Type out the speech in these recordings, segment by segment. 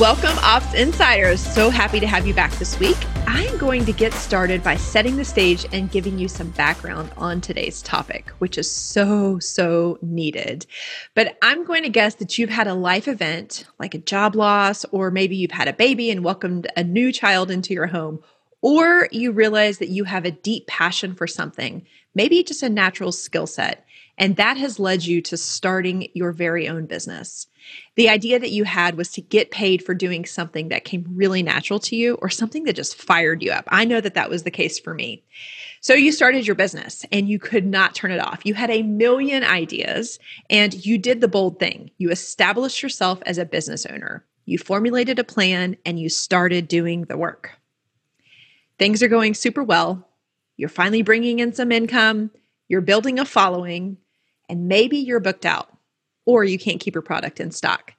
Welcome, Ops Insiders. So happy to have you back this week. I'm going to get started by setting the stage and giving you some background on today's topic, which is so, so needed. But I'm going to guess that you've had a life event like a job loss, or maybe you've had a baby and welcomed a new child into your home, or you realize that you have a deep passion for something, maybe just a natural skill set, and that has led you to starting your very own business. The idea that you had was to get paid for doing something that came really natural to you or something that just fired you up. I know that that was the case for me. So you started your business and you could not turn it off. You had a million ideas and you did the bold thing. You established yourself as a business owner. You formulated a plan and you started doing the work. Things are going super well. You're finally bringing in some income. You're building a following and maybe you're booked out or you can't keep your product in stock.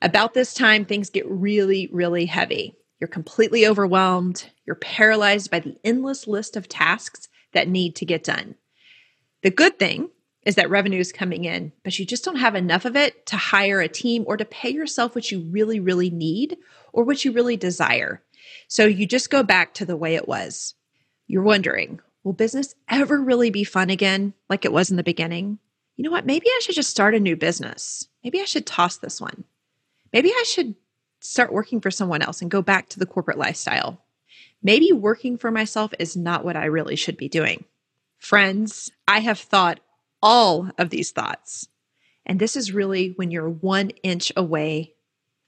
About this time, things get really, really heavy. You're completely overwhelmed. You're paralyzed by the endless list of tasks that need to get done. The good thing is that revenue is coming in, but you just don't have enough of it to hire a team or to pay yourself what you really, really need or what you really desire. So you just go back to the way it was. You're wondering, will business ever really be fun again like it was in the beginning? You know what? Maybe I should just start a new business. Maybe I should toss this one. Maybe I should start working for someone else and go back to the corporate lifestyle. Maybe working for myself is not what I really should be doing. Friends, I have thought all of these thoughts. And this is really when you're one inch away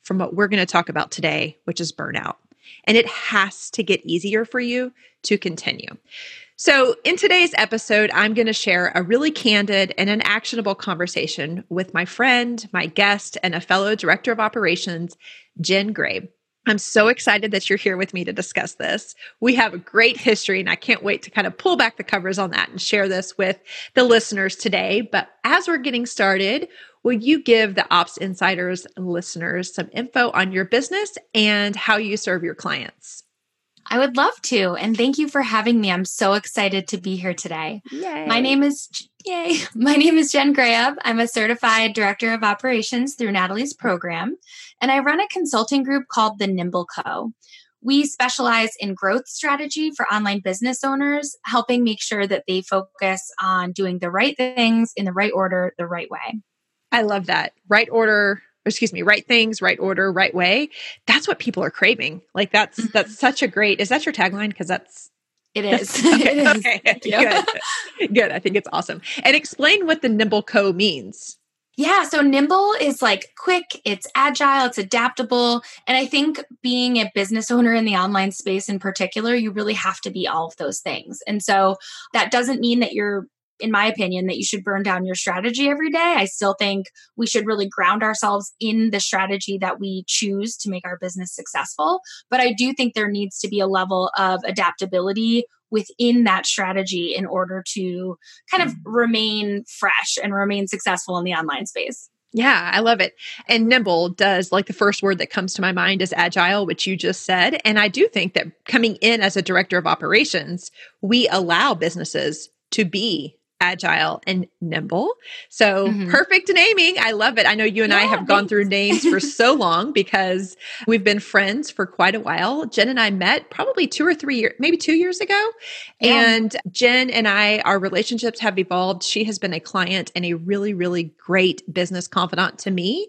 from what we're going to talk about today, which is burnout. And it has to get easier for you to continue. So, in today's episode, I'm going to share a really candid and an actionable conversation with my friend, my guest, and a fellow director of operations, Jen Grayeb. I'm so excited that you're here with me to discuss this. We have a great history, and I can't wait to kind of pull back the covers on that and share this with the listeners today. But as we're getting started, will you give the Ops Insiders listeners some info on your business and how you serve your clients? I would love to. And thank you for having me. I'm so excited to be here today. Yay. My name is Yay. My name is Jen Grayeb. I'm a certified director of operations through Natalie's program, and I run a consulting group called the Nimble Co. We specialize in growth strategy for online business owners, helping make sure that they focus on doing the right things in the right order, the right way. I love that. Right order, excuse me, right things, right order, right way. That's what people are craving. Like that's mm-hmm. that's such a great. Is that your tagline? Because that's it is. okay, it is. Okay. Good. Good. I think it's awesome. And explain what the Nimble Co means. Yeah, so nimble is like quick, it's agile, it's adaptable. And I think being a business owner in the online space in particular, you really have to be all of those things. And so that doesn't mean that you're in my opinion, that you should burn down your strategy every day. I still think we should really ground ourselves in the strategy that we choose to make our business successful. But I do think there needs to be a level of adaptability within that strategy in order to kind of remain fresh and remain successful in the online space. Yeah, I love it. And nimble does like the first word that comes to my mind is agile, which you just said. And I do think that coming in as a director of operations, we allow businesses to be agile and nimble. So mm-hmm. perfect naming. I love it. I know you and yeah, I have thanks. gone through names for so long because we've been friends for quite a while. Jen and I met probably two or three years, maybe two years ago. Yeah. And Jen and I, our relationships have evolved. She has been a client and a really, really great business confidant to me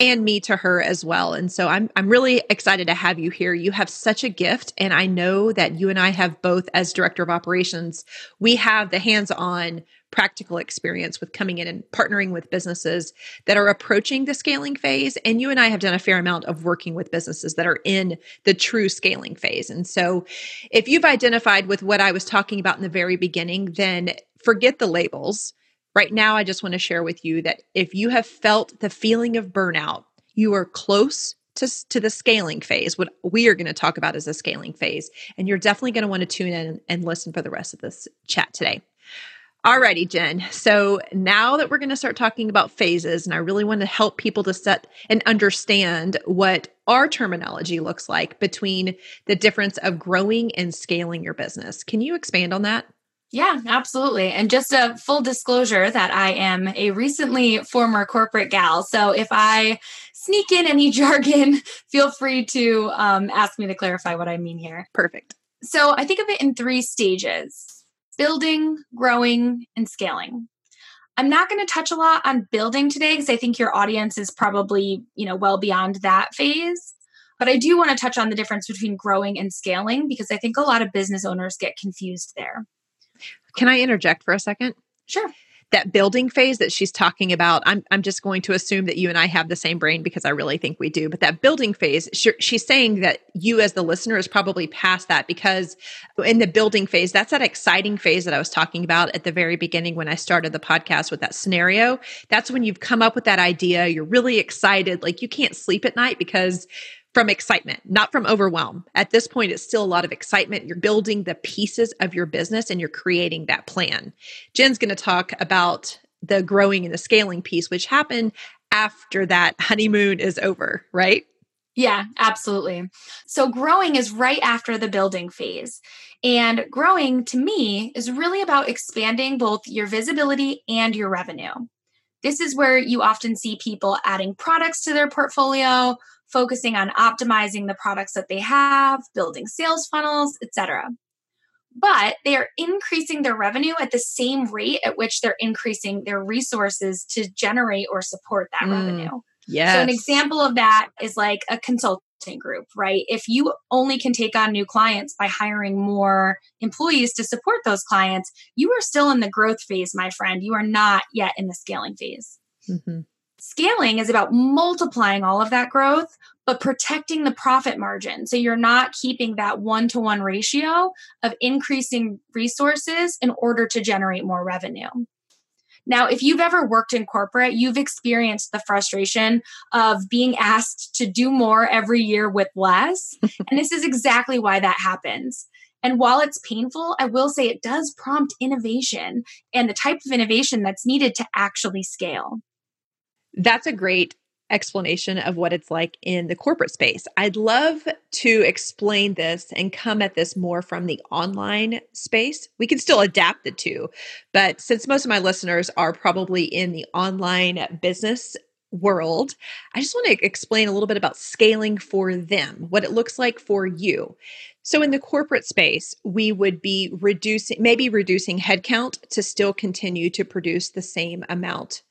and me to her as well. And so I'm I'm really excited to have you here. You have such a gift and I know that you and I have both as director of operations, we have the hands-on practical experience with coming in and partnering with businesses that are approaching the scaling phase. And you and I have done a fair amount of working with businesses that are in the true scaling phase. And so if you've identified with what I was talking about in the very beginning, then forget the labels. Right now, I just want to share with you that if you have felt the feeling of burnout, you are close to, to the scaling phase. What we are going to talk about is the scaling phase. And you're definitely going to want to tune in and listen for the rest of this chat today. Alrighty, Jen. So now that we're going to start talking about phases, and I really want to help people to set and understand what our terminology looks like between the difference of growing and scaling your business. Can you expand on that? Yeah, absolutely. And just a full disclosure that I am a recently former corporate gal. So if I sneak in any jargon, feel free to um, ask me to clarify what I mean here. Perfect. So I think of it in three stages building, growing, and scaling. I'm not going to touch a lot on building today because I think your audience is probably, you know, well beyond that phase. But I do want to touch on the difference between growing and scaling because I think a lot of business owners get confused there. Can I interject for a second? Sure. That building phase that she's talking about, I'm, I'm just going to assume that you and I have the same brain because I really think we do. But that building phase, she, she's saying that you, as the listener, is probably past that because in the building phase, that's that exciting phase that I was talking about at the very beginning when I started the podcast with that scenario. That's when you've come up with that idea, you're really excited, like you can't sleep at night because from excitement, not from overwhelm. At this point, it's still a lot of excitement. You're building the pieces of your business and you're creating that plan. Jen's going to talk about the growing and the scaling piece, which happened after that honeymoon is over, right? Yeah, absolutely. So, growing is right after the building phase. And growing to me is really about expanding both your visibility and your revenue. This is where you often see people adding products to their portfolio, focusing on optimizing the products that they have, building sales funnels, etc. But they are increasing their revenue at the same rate at which they're increasing their resources to generate or support that mm, revenue. Yeah. So an example of that is like a consulting group, right? If you only can take on new clients by hiring more employees to support those clients, you are still in the growth phase, my friend. You are not yet in the scaling phase. Mm-hmm. Scaling is about multiplying all of that growth, but protecting the profit margin. So you're not keeping that one to one ratio of increasing resources in order to generate more revenue. Now, if you've ever worked in corporate, you've experienced the frustration of being asked to do more every year with less. and this is exactly why that happens. And while it's painful, I will say it does prompt innovation and the type of innovation that's needed to actually scale. That's a great explanation of what it's like in the corporate space. I'd love to explain this and come at this more from the online space. We can still adapt the two, but since most of my listeners are probably in the online business world, I just want to explain a little bit about scaling for them, what it looks like for you. So in the corporate space, we would be reducing maybe reducing headcount to still continue to produce the same amount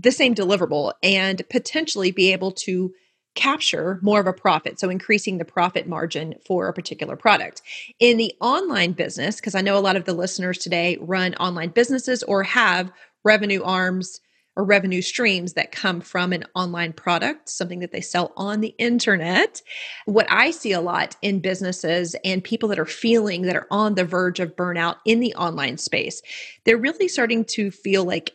the same deliverable and potentially be able to capture more of a profit. So increasing the profit margin for a particular product. In the online business, because I know a lot of the listeners today run online businesses or have revenue arms or revenue streams that come from an online product, something that they sell on the internet. What I see a lot in businesses and people that are feeling that are on the verge of burnout in the online space, they're really starting to feel like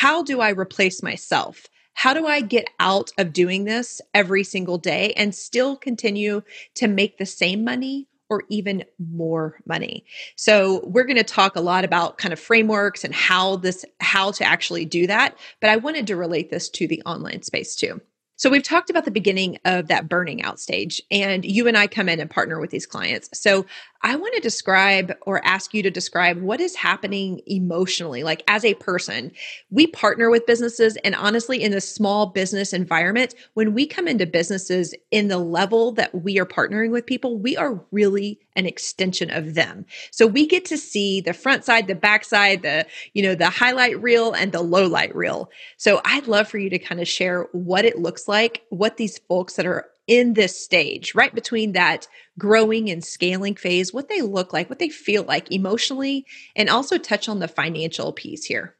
how do I replace myself? How do I get out of doing this every single day and still continue to make the same money or even more money. So we're going to talk a lot about kind of frameworks and how this how to actually do that, but I wanted to relate this to the online space too. So we've talked about the beginning of that burning out stage, and you and I come in and partner with these clients. So I want to describe or ask you to describe what is happening emotionally, like as a person. We partner with businesses, and honestly, in the small business environment, when we come into businesses in the level that we are partnering with people, we are really an extension of them. So we get to see the front side, the back side, the, you know, the highlight reel and the low light reel. So I'd love for you to kind of share what it looks like, what these folks that are in this stage, right between that growing and scaling phase, what they look like, what they feel like emotionally, and also touch on the financial piece here.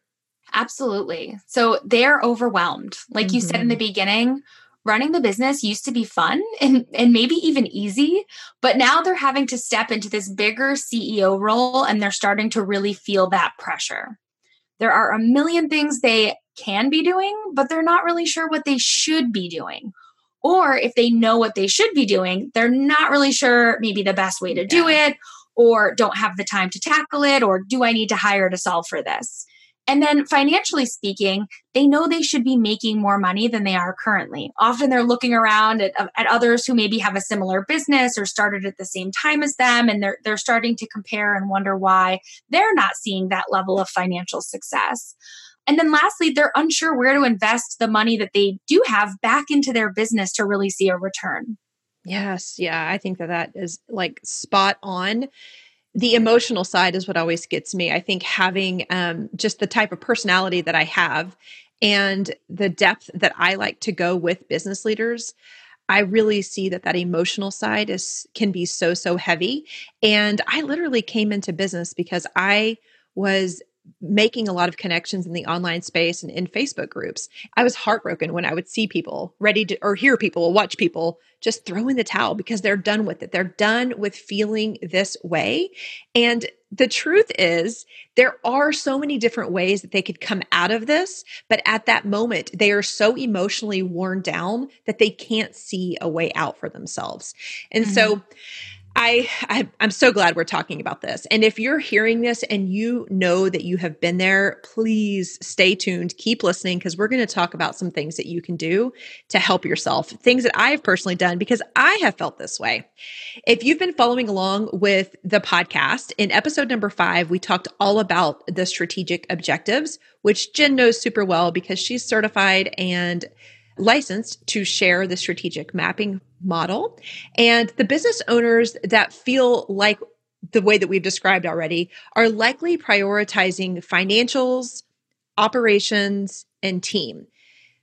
Absolutely. So they're overwhelmed. Like mm-hmm. you said in the mm-hmm. beginning, running the business used to be fun and, and maybe even easy, but now they're having to step into this bigger CEO role and they're starting to really feel that pressure. There are a million things they can be doing, but they're not really sure what they should be doing. Or if they know what they should be doing, they're not really sure maybe the best way to yeah. do it, or don't have the time to tackle it, or do I need to hire to solve for this? And then financially speaking, they know they should be making more money than they are currently. Often they're looking around at, at others who maybe have a similar business or started at the same time as them, and they're, they're starting to compare and wonder why they're not seeing that level of financial success. And then lastly, they're unsure where to invest the money that they do have back into their business to really see a return. Yes. Yeah. I think that that is like spot on the emotional side is what always gets me. I think having um, just the type of personality that I have and the depth that I like to go with business leaders, I really see that that emotional side is can be so so heavy. And I literally came into business because I was making a lot of connections in the online space and in Facebook groups. I was heartbroken when I would see people ready to, or hear people, watch people just throw in the towel because they're done with it. They're done with feeling this way. And the truth is, there are so many different ways that they could come out of this. But at that moment, they are so emotionally worn down that they can't see a way out for themselves. And mm-hmm. so, I, I am so glad we're talking about this. And if you're hearing this and you know that you have been there, please stay tuned, keep listening because we're going to talk about some things that you can do to help yourself. Things that I have personally done because I have felt this way. If you've been following along with the podcast, in episode number 5 we talked all about the strategic objectives, which Jen knows super well because she's certified and licensed to share the strategic mapping model. And the business owners that feel like the way that we've described already are likely prioritizing financials, operations, and team.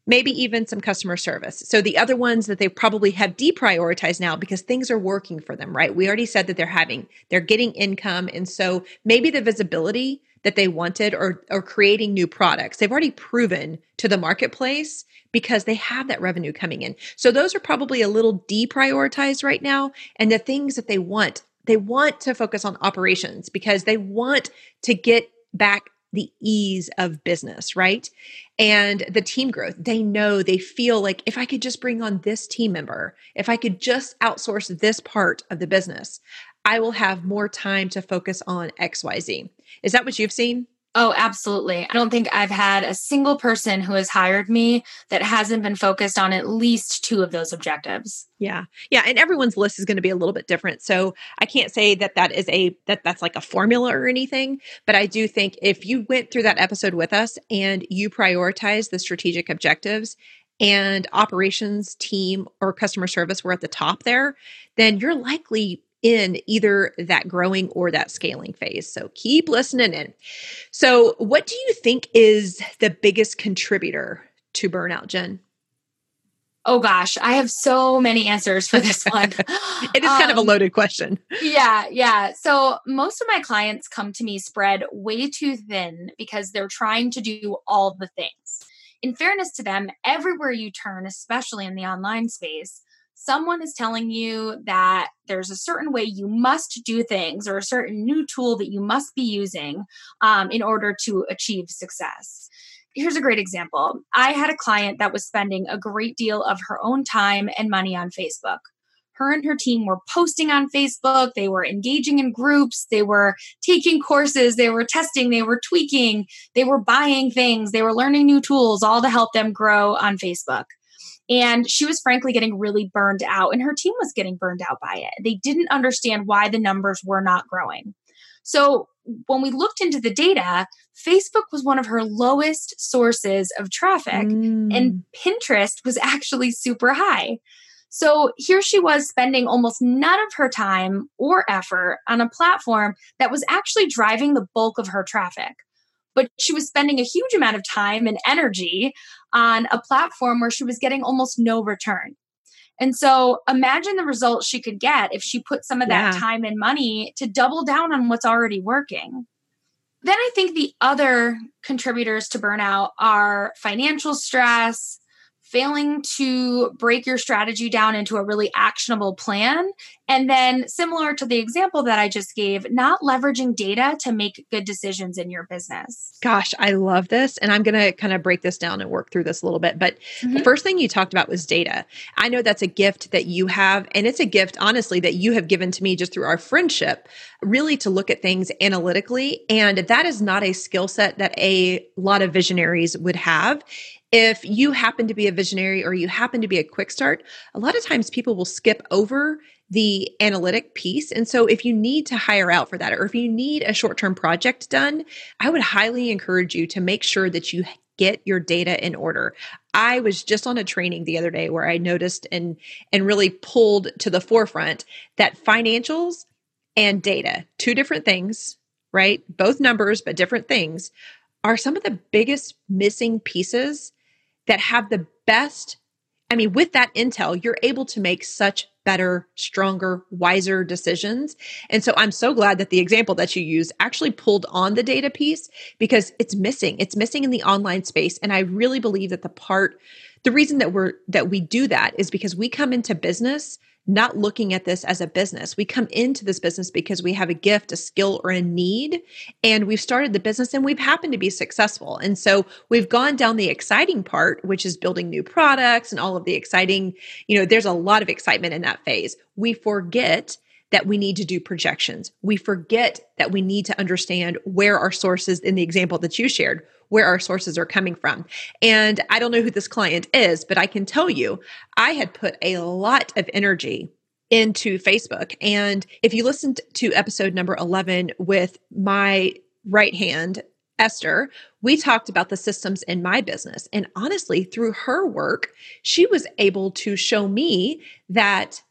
Maybe even some customer service. So the other ones that they probably have deprioritized now because things are working for them, right? We already said that they're having, they're getting income. And so maybe the visibility that they wanted or, or creating new products, they've already proven to the marketplace because they have that revenue coming in. So those are probably a little deprioritized right now. And the things that they want, they want to focus on operations because they want to get back the ease of business, right? And the team growth. They know, they feel like if I could just bring on this team member, if I could just outsource this part of the business, I will have more time to focus on XYZ. Is that what you've seen? Oh, absolutely. I don't think I've had a single person who has hired me that hasn't been focused on at least two of those objectives. Yeah. Yeah, and everyone's list is going to be a little bit different. So, I can't say that that is a that that's like a formula or anything, but I do think if you went through that episode with us and you prioritize the strategic objectives and operations team or customer service were at the top there, then you're likely in either that growing or that scaling phase. So keep listening in. So, what do you think is the biggest contributor to burnout, Jen? Oh gosh, I have so many answers for this one. it is um, kind of a um, loaded question. Yeah, yeah. So most of my clients come to me spread way too thin because they're trying to do all the things. In fairness to them, everywhere you turn, especially in the online space, someone is telling you that there's a certain way you must do things or a certain new tool that you must be using um, in order to achieve success. Here's a great example. I had a client that was spending a great deal of her own time and money on Facebook. Her and her team were posting on Facebook, they were engaging in groups, they were taking courses, they were testing, they were tweaking, they were buying things, they were learning new tools, all to help them grow on Facebook. And she was frankly getting really burned out, and her team was getting burned out by it. They didn't understand why the numbers were not growing. So when we looked into the data, Facebook was one of her lowest sources of traffic, mm. and Pinterest was actually super high. So here she was spending almost none of her time or effort on a platform that was actually driving the bulk of her traffic but she was spending a huge amount of time and energy on a platform where she was getting almost no return. And so imagine the results she could get if she put some of that time and money to double down on what's already working. Then I think the other contributors to burnout are financial stress, failing to break your strategy down into a really actionable plan. And then, similar to the example that I just gave, not leveraging data to make good decisions in your business. Gosh, I love this. And I'm going to kind of break this down and work through this a little bit. But mm-hmm. the first thing you talked about was data. I know that's a gift that you have. And it's a gift, honestly, that you have given to me just through our friendship, really to look at things analytically. And that is not a skill set that a lot of visionaries would have if you happen to be a visionary or you happen to be a quick start, a lot of times people will skip over the analytic piece. And so if you need to hire out for that, or if you need a short term project done, I would highly encourage you to make sure that you get your data in order. I was just on a training the other day where I noticed and and really pulled to the forefront that financials and data, two different things, right? Both numbers but different things are some of the biggest missing pieces that have the best. I mean, with that intel, you're able to make such better, stronger, wiser decisions. And so I'm so glad that the example that you use actually pulled on the data piece because it's missing. It's missing in the online space. And I really believe that the part, the reason that we're, that we do that is because we come into business not looking at this as a business. We come into this business because we have a gift, a skill, or a need, and we've started the business and we've happened to be successful. And so we've gone down the exciting part, which is building new products and all of the exciting, you know, there's a lot of excitement in that phase. We forget that we need to do projections. We forget that we need to understand where our sources in the example that you shared, where our sources are coming from. And I don't know who this client is, but I can tell you, I had put a lot of energy into Facebook. And if you listened to episode number 11 with my right hand, Esther, we talked about the systems in my business. And honestly, through her work, she was able to show me that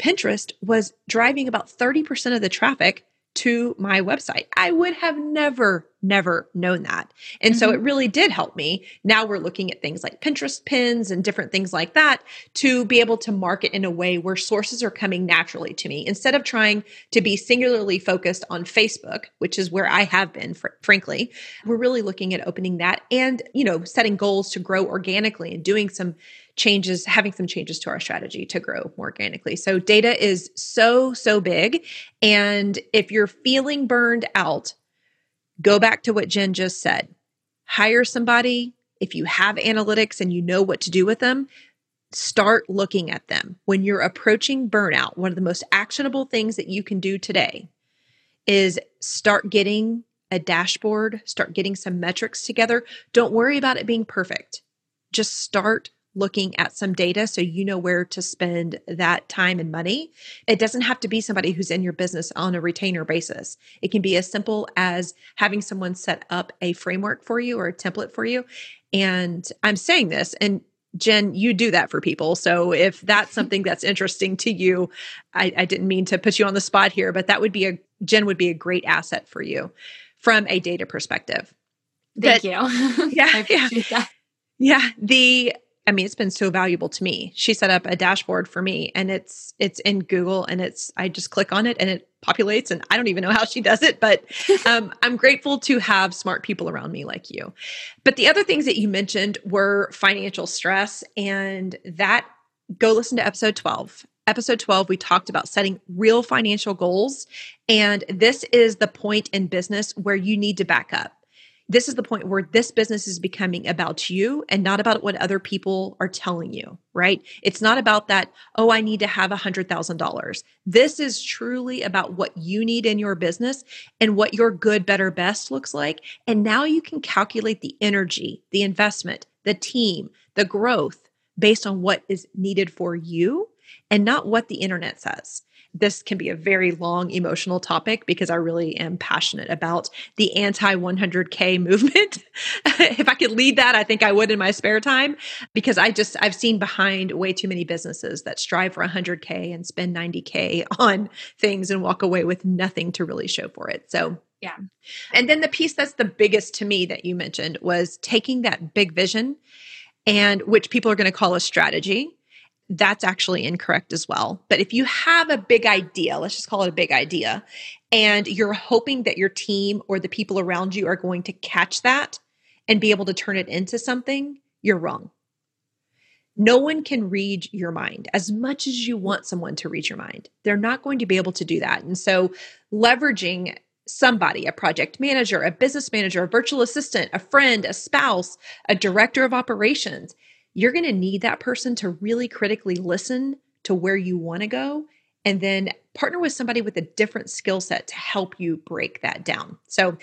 Pinterest was driving about 30% of the traffic to my website. I would have never, never known that. And mm-hmm. so it really did help me. Now we're looking at things like Pinterest pins and different things like that to be able to market in a way where sources are coming naturally to me instead of trying to be singularly focused on Facebook, which is where I have been, fr- frankly. We're really looking at opening that and, you know, setting goals to grow organically and doing some changes, having some changes to our strategy to grow more organically. So data is so, so big. And if you're feeling burned out, go back to what Jen just said. Hire somebody. If you have analytics and you know what to do with them, start looking at them. When you're approaching burnout, one of the most actionable things that you can do today is start getting a dashboard, start getting some metrics together. Don't worry about it being perfect. Just start looking at some data so you know where to spend that time and money. It doesn't have to be somebody who's in your business on a retainer basis. It can be as simple as having someone set up a framework for you or a template for you. And I'm saying this, and Jen, you do that for people. So if that's something that's interesting to you, I, I didn't mean to put you on the spot here, but that would be a Jen would be a great asset for you from a data perspective. Thank but, you. Yeah. yeah. That. Yeah. The I mean, it's been so valuable to me. She set up a dashboard for me and it's it's in Google and it's I just click on it and it populates and I don't even know how she does it, but um, I'm grateful to have smart people around me like you. But the other things that you mentioned were financial stress and that go listen to episode 12 episode 12, we talked about setting real financial goals. And this is the point in business where you need to back up this is the point where this business is becoming about you and not about what other people are telling you, right? It's not about that, oh, I need to have a $100,000. This is truly about what you need in your business and what your good, better, best looks like. And now you can calculate the energy, the investment, the team, the growth based on what is needed for you and not what the internet says this can be a very long emotional topic because I really am passionate about the anti 100K movement. if I could lead that, I think I would in my spare time because I just, I've seen behind way too many businesses that strive for 100K and spend 90K on things and walk away with nothing to really show for it. So, yeah. And then the piece that's the biggest to me that you mentioned was taking that big vision and which people are going to call a strategy that's actually incorrect as well. But if you have a big idea, let's just call it a big idea, and you're hoping that your team or the people around you are going to catch that and be able to turn it into something, you're wrong. No one can read your mind as much as you want someone to read your mind. They're not going to be able to do that. And so, leveraging somebody, a project manager, a business manager, a virtual assistant, a friend, a spouse, a director of operations, you're going to need that person to really critically listen to where you want to go and then partner with somebody with a different skill set to help you break that down. So,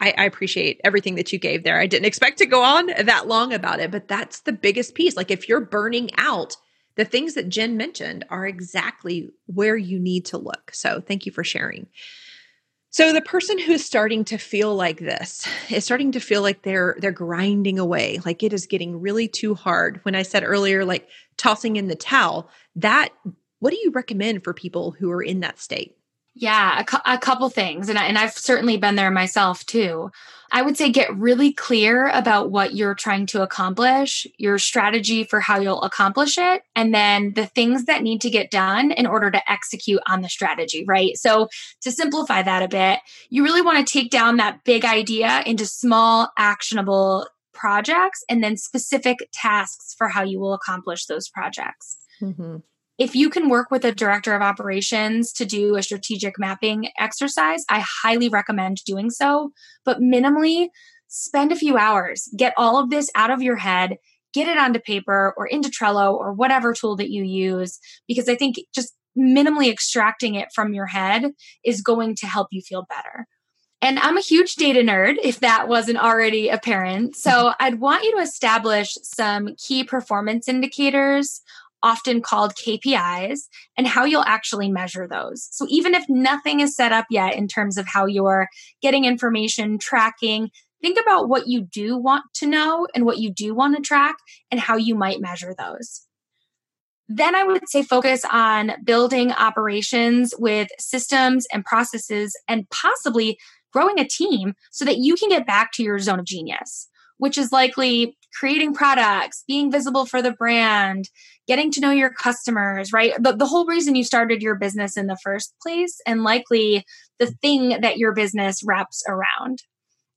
I, I, appreciate everything that you gave there. I didn't expect to go on that long about it, but that's the biggest piece. Like, if you're burning out, the things that Jen mentioned are exactly where you need to look. So, thank you for sharing. So the person who's starting to feel like this is starting to feel like they're they're grinding away, like it is getting really too hard. When I said earlier like tossing in the towel, that what do you recommend for people who are in that state? Yeah, a, cu- a couple things. And, I, and I've certainly been there myself too. I would say get really clear about what you're trying to accomplish, your strategy for how you'll accomplish it, and then the things that need to get done in order to execute on the strategy, right? So, to simplify that a bit, you really want to take down that big idea into small, actionable projects and then specific tasks for how you will accomplish those projects. Mm-hmm if you can work with a director of operations to do a strategic mapping exercise, I highly recommend doing so. But minimally, spend a few hours, get all of this out of your head, get it onto paper or into Trello or whatever tool that you use, because I think just minimally extracting it from your head is going to help you feel better. And I'm a huge data nerd, if that wasn't already apparent. So I'd want you to establish some key performance indicators often called KPIs, and how you'll actually measure those. So even if nothing is set up yet in terms of how you're getting information, tracking, think about what you do want to know and what you do want to track and how you might measure those. Then I would say focus on building operations with systems and processes and possibly growing a team so that you can get back to your zone of genius which is likely creating products, being visible for the brand, getting to know your customers, right? The, the whole reason you started your business in the first place, and likely the thing that your business wraps around.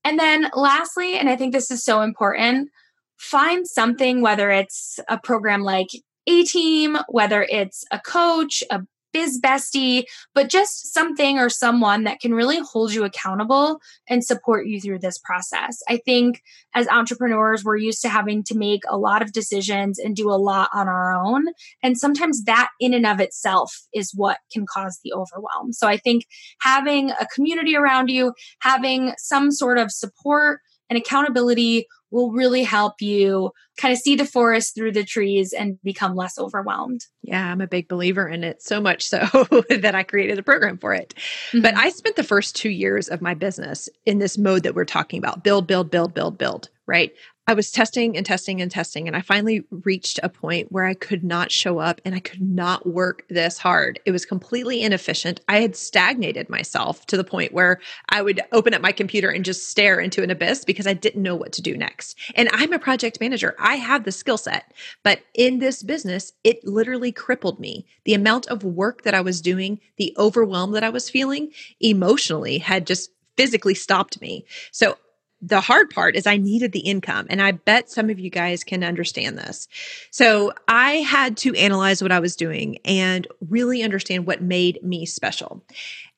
And then lastly, and I think this is so important, find something, whether it's a program like A Team, whether it's a coach, a biz bestie, but just something or someone that can really hold you accountable and support you through this process. I think as entrepreneurs, we're used to having to make a lot of decisions and do a lot on our own. And sometimes that in and of itself is what can cause the overwhelm. So I think having a community around you, having some sort of support and accountability will really help you kind of see the forest through the trees and become less overwhelmed. Yeah, I'm a big believer in it, so much so that I created a program for it. Mm-hmm. But I spent the first two years of my business in this mode that we're talking about build, build, build, build, build, right? I was testing and testing and testing. And I finally reached a point where I could not show up and I could not work this hard. It was completely inefficient. I had stagnated myself to the point where I would open up my computer and just stare into an abyss because I didn't know what to do next. And I'm a project manager, I have the skill set. But in this business, it literally crippled me. The amount of work that I was doing, the overwhelm that I was feeling emotionally had just physically stopped me. So the hard part is I needed the income. And I bet some of you guys can understand this. So I had to analyze what I was doing and really understand what made me special.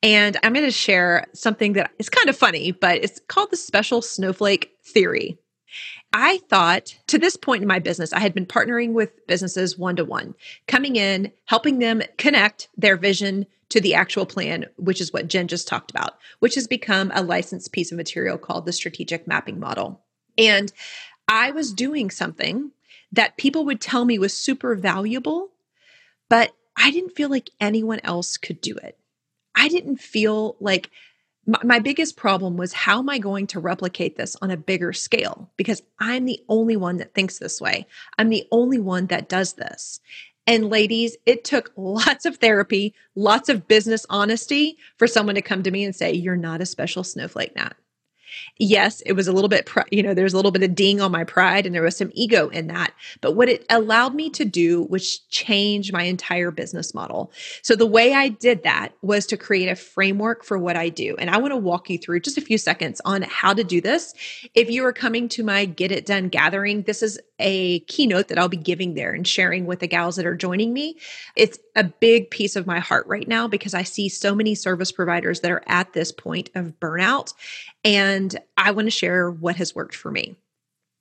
And I'm going to share something that is kind of funny, but it's called the special snowflake theory. I thought to this point in my business, I had been partnering with businesses one to one, coming in, helping them connect their vision to the actual plan, which is what Jen just talked about, which has become a licensed piece of material called the strategic mapping model. And I was doing something that people would tell me was super valuable, but I didn't feel like anyone else could do it. I didn't feel like my, biggest problem was how am I going to replicate this on a bigger scale? Because I'm the only one that thinks this way. I'm the only one that does this. And ladies, it took lots of therapy, lots of business honesty for someone to come to me and say, You're not a special snowflake, Nat. Yes, it was a little bit, you know, there's a little bit of ding on my pride and there was some ego in that. But what it allowed me to do was change my entire business model. So the way I did that was to create a framework for what I do. And I want to walk you through just a few seconds on how to do this. If you are coming to my Get It Done gathering, this is a keynote that I'll be giving there and sharing with the gals that are joining me. It's a big piece of my heart right now because I see so many service providers that are at this point of burnout. And I want to share what has worked for me.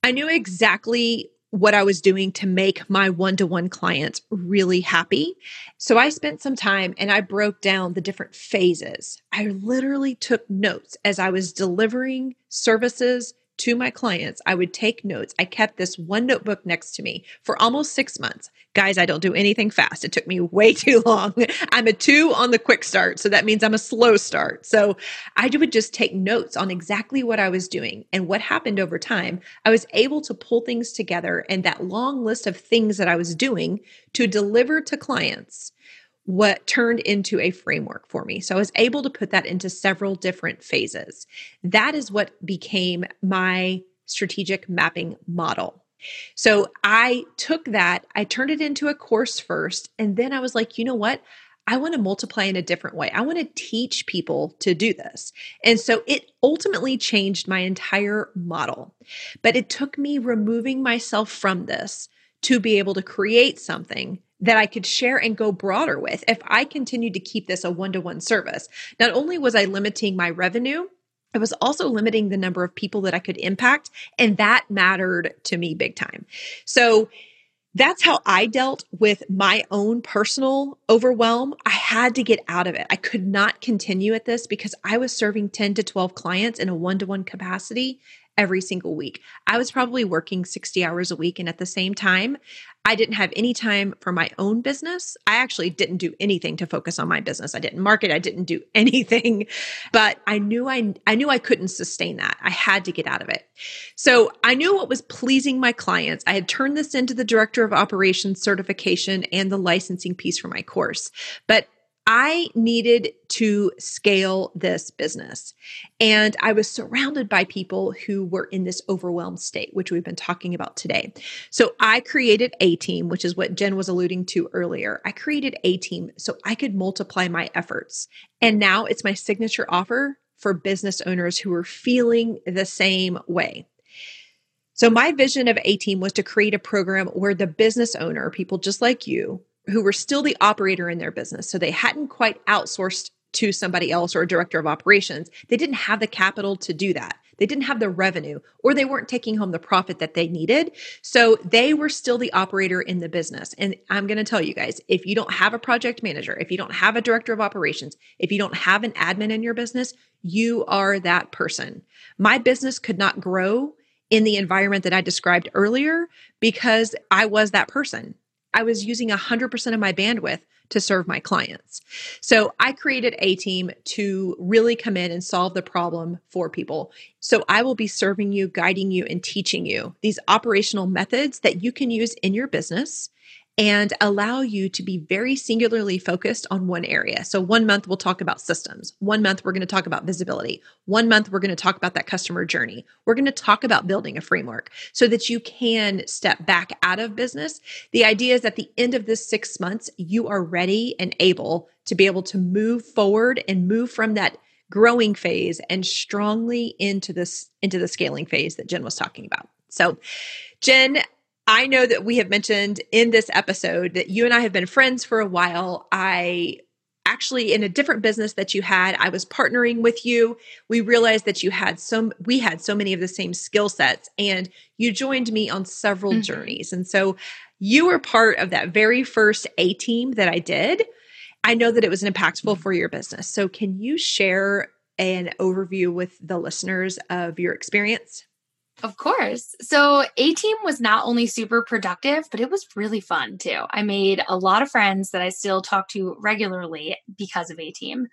I knew exactly what I was doing to make my one to one clients really happy. So I spent some time and I broke down the different phases. I literally took notes as I was delivering services to my clients. I would take notes. I kept this one notebook next to me for almost six months. Guys, I don't do anything fast. It took me way too long. I'm a two on the quick start. So that means I'm a slow start. So I would just take notes on exactly what I was doing and what happened over time. I was able to pull things together and that long list of things that I was doing to deliver to clients what turned into a framework for me. So I was able to put that into several different phases. That is what became my strategic mapping model. So I took that, I turned it into a course first, and then I was like, you know what? I want to multiply in a different way. I want to teach people to do this. And so it ultimately changed my entire model. But it took me removing myself from this to be able to create something that I could share and go broader with if I continued to keep this a one to one service. Not only was I limiting my revenue, I was also limiting the number of people that I could impact, and that mattered to me big time. So that's how I dealt with my own personal overwhelm. I had to get out of it. I could not continue at this because I was serving 10 to 12 clients in a one to one capacity every single week. I was probably working 60 hours a week. And at the same time, I didn't have any time for my own business. I actually didn't do anything to focus on my business. I didn't market. I didn't do anything, but I knew I, I knew I couldn't sustain that. I had to get out of it. So I knew what was pleasing my clients. I had turned this into the director of operations certification and the licensing piece for my course, but I needed to scale this business. And I was surrounded by people who were in this overwhelmed state, which we've been talking about today. So I created a team, which is what Jen was alluding to earlier. I created a team so I could multiply my efforts. And now it's my signature offer for business owners who are feeling the same way. So, my vision of A Team was to create a program where the business owner, people just like you, who were still the operator in their business. So they hadn't quite outsourced to somebody else or a director of operations. They didn't have the capital to do that. They didn't have the revenue or they weren't taking home the profit that they needed. So they were still the operator in the business. And I'm going to tell you guys if you don't have a project manager, if you don't have a director of operations, if you don't have an admin in your business, you are that person. My business could not grow in the environment that I described earlier because I was that person. I was using 100% of my bandwidth to serve my clients. So I created a team to really come in and solve the problem for people. So I will be serving you, guiding you, and teaching you these operational methods that you can use in your business and allow you to be very singularly focused on one area. So, one month we'll talk about systems. One month we're going to talk about visibility. One month we're going to talk about that customer journey. We're going to talk about building a framework so that you can step back out of business. The idea is at the end of this six months, you are ready and able to be able to move forward and move from that growing phase and strongly into this into the scaling phase that Jen was talking about. So, Jen, I know that we have mentioned in this episode that you and I have been friends for a while. I actually in a different business that you had i was partnering with you we realized that you had so we had so many of the same skill sets and you joined me on several mm-hmm. journeys and so you were part of that very first a team that i did i know that it was impactful mm-hmm. for your business so can you share an overview with the listeners of your experience of course. So A Team was not only super productive, but it was really fun too. I made a lot of friends that I still talk to regularly because of A Team.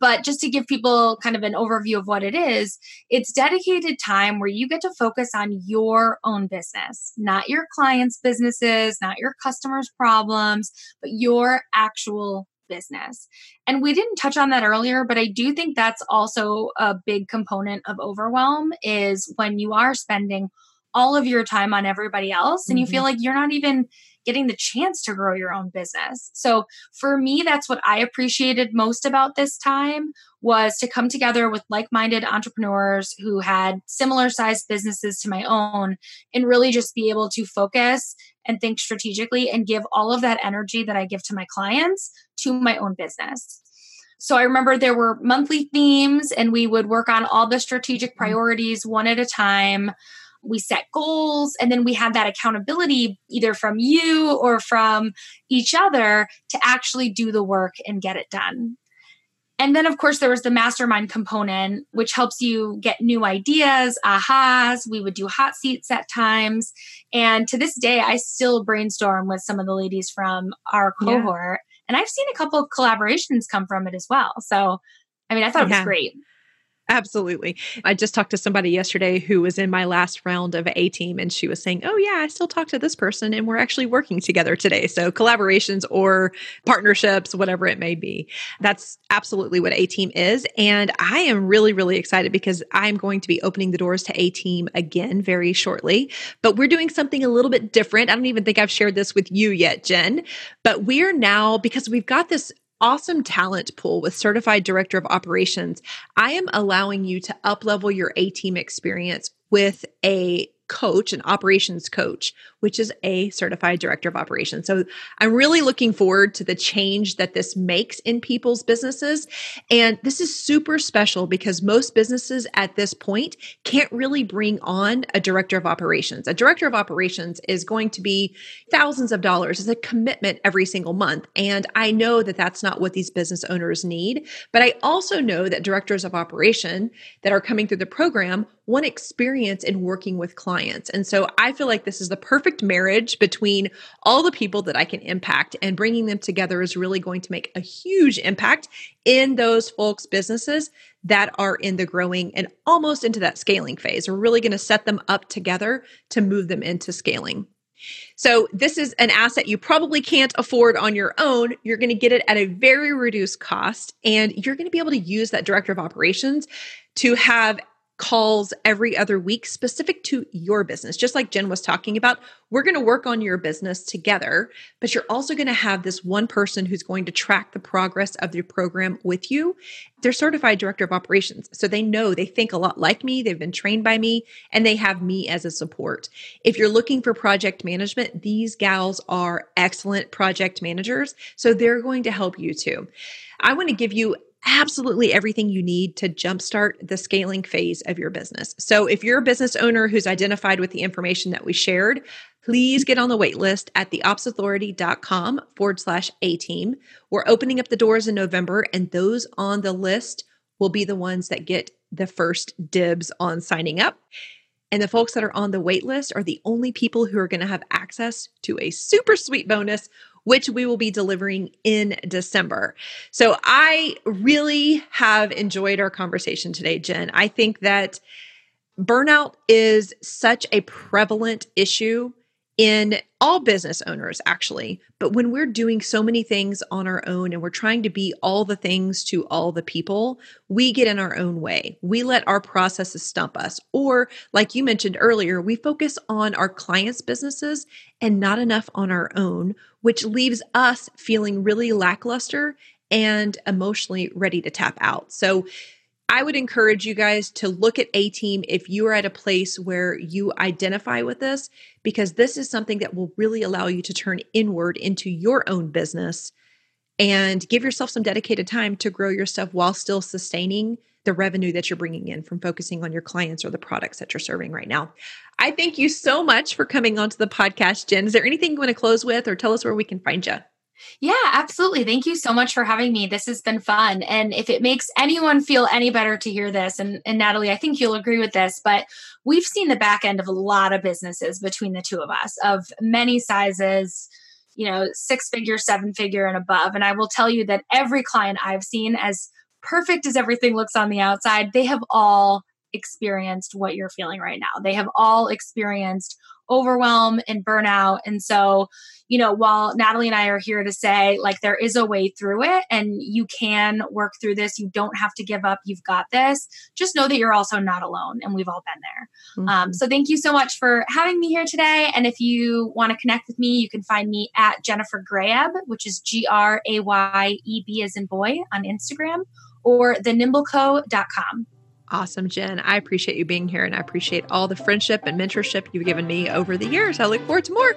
But just to give people kind of an overview of what it is, it's dedicated time where you get to focus on your own business, not your clients' businesses, not your customers' problems, but your actual business. And we didn't touch on that earlier, but I do think that's also a big component of overwhelm is when you are spending all of your time on everybody else and mm-hmm. you feel like you're not even getting the chance to grow your own business. So for me that's what I appreciated most about this time was to come together with like-minded entrepreneurs who had similar sized businesses to my own and really just be able to focus and think strategically and give all of that energy that I give to my clients to my own business. So I remember there were monthly themes and we would work on all the strategic mm-hmm. priorities one at a time we set goals and then we have that accountability either from you or from each other to actually do the work and get it done. And then, of course, there was the mastermind component, which helps you get new ideas, ahas. We would do hot seats at times. And to this day, I still brainstorm with some of the ladies from our cohort. Yeah. And I've seen a couple of collaborations come from it as well. So, I mean, I thought yeah. it was great. Absolutely. I just talked to somebody yesterday who was in my last round of A team, and she was saying, Oh, yeah, I still talk to this person, and we're actually working together today. So, collaborations or partnerships, whatever it may be. That's absolutely what A team is. And I am really, really excited because I'm going to be opening the doors to A team again very shortly. But we're doing something a little bit different. I don't even think I've shared this with you yet, Jen. But we're now, because we've got this awesome talent pool with certified director of operations, I am allowing you to uplevel your A team experience with a coach, an operations coach, which is a certified director of operations. So I'm really looking forward to the change that this makes in people's businesses. And this is super special because most businesses at this point can't really bring on a director of operations. A director of operations is going to be thousands of dollars as a commitment every single month. And I know that that's not what these business owners need. But I also know that directors of operation that are coming through the program want experience in working with clients. And so I feel like this is the perfect perfect marriage between all the people that I can impact and bringing them together is really going to make a huge impact in those folks' businesses that are in the growing and almost into that scaling phase. We're really going to set them up together to move them into scaling. So, this is an asset you probably can't afford on your own. You're going to get it at a very reduced cost, and you're going to be able to use that director of operations to have calls every other week specific to your business. Just like Jen was talking about, we're going to work on your business together, but you're also going to have this one person who's going to track the progress of the program with you. They're certified director of operations. So they know they think a lot like me, they've been trained by me, and they have me as a support. If you're looking for project management, these gals are excellent project managers. So they're going to help you too. I want to give you absolutely everything you need to jumpstart the scaling phase of your business. So, if you're a business owner who's identified with the information that we shared, please get on the wait list at theopsauthority.com forward slash A team. We're opening up the doors in November, and those on the list will be the ones that get the first dibs on signing up. And the folks that are on the wait list are the only people who are going to have access to a super sweet bonus which we will be delivering in December. So I really have enjoyed our conversation today, Jen. I think that burnout is such a prevalent issue in all business owners, actually. But when we're doing so many things on our own and we're trying to be all the things to all the people, we get in our own way. We let our processes stump us. Or, like you mentioned earlier, we focus on our clients' businesses and not enough on our own, which leaves us feeling really lackluster and emotionally ready to tap out. So, I would encourage you guys to look at A Team if you are at a place where you identify with this, because this is something that will really allow you to turn inward into your own business and give yourself some dedicated time to grow your stuff while still sustaining the revenue that you're bringing in from focusing on your clients or the products that you're serving right now. I thank you so much for coming onto the podcast, Jen. Is there anything you want to close with or tell us where we can find you? Yeah, absolutely. Thank you so much for having me. This has been fun. And if it makes anyone feel any better to hear this, and, and Natalie, I think you'll agree with this, but we've seen the back end of a lot of businesses between the two of us of many sizes, you know, six figure, seven figure, and above. And I will tell you that every client I've seen, as perfect as everything looks on the outside, they have all experienced what you're feeling right now. They have all experienced overwhelm and burnout. And so, you know, while Natalie and I are here to say, like, there is a way through it and you can work through this, you don't have to give up, you've got this, just know that you're also not alone. And we've all been there. Mm-hmm. Um, so, thank you so much for having me here today. And if you want to connect with me, you can find me at Jennifer Grayeb, which is G R A Y E B as in boy on Instagram, or thenimbleco.com. Awesome, Jen. I appreciate you being here and I appreciate all the friendship and mentorship you've given me over the years. I look forward to more.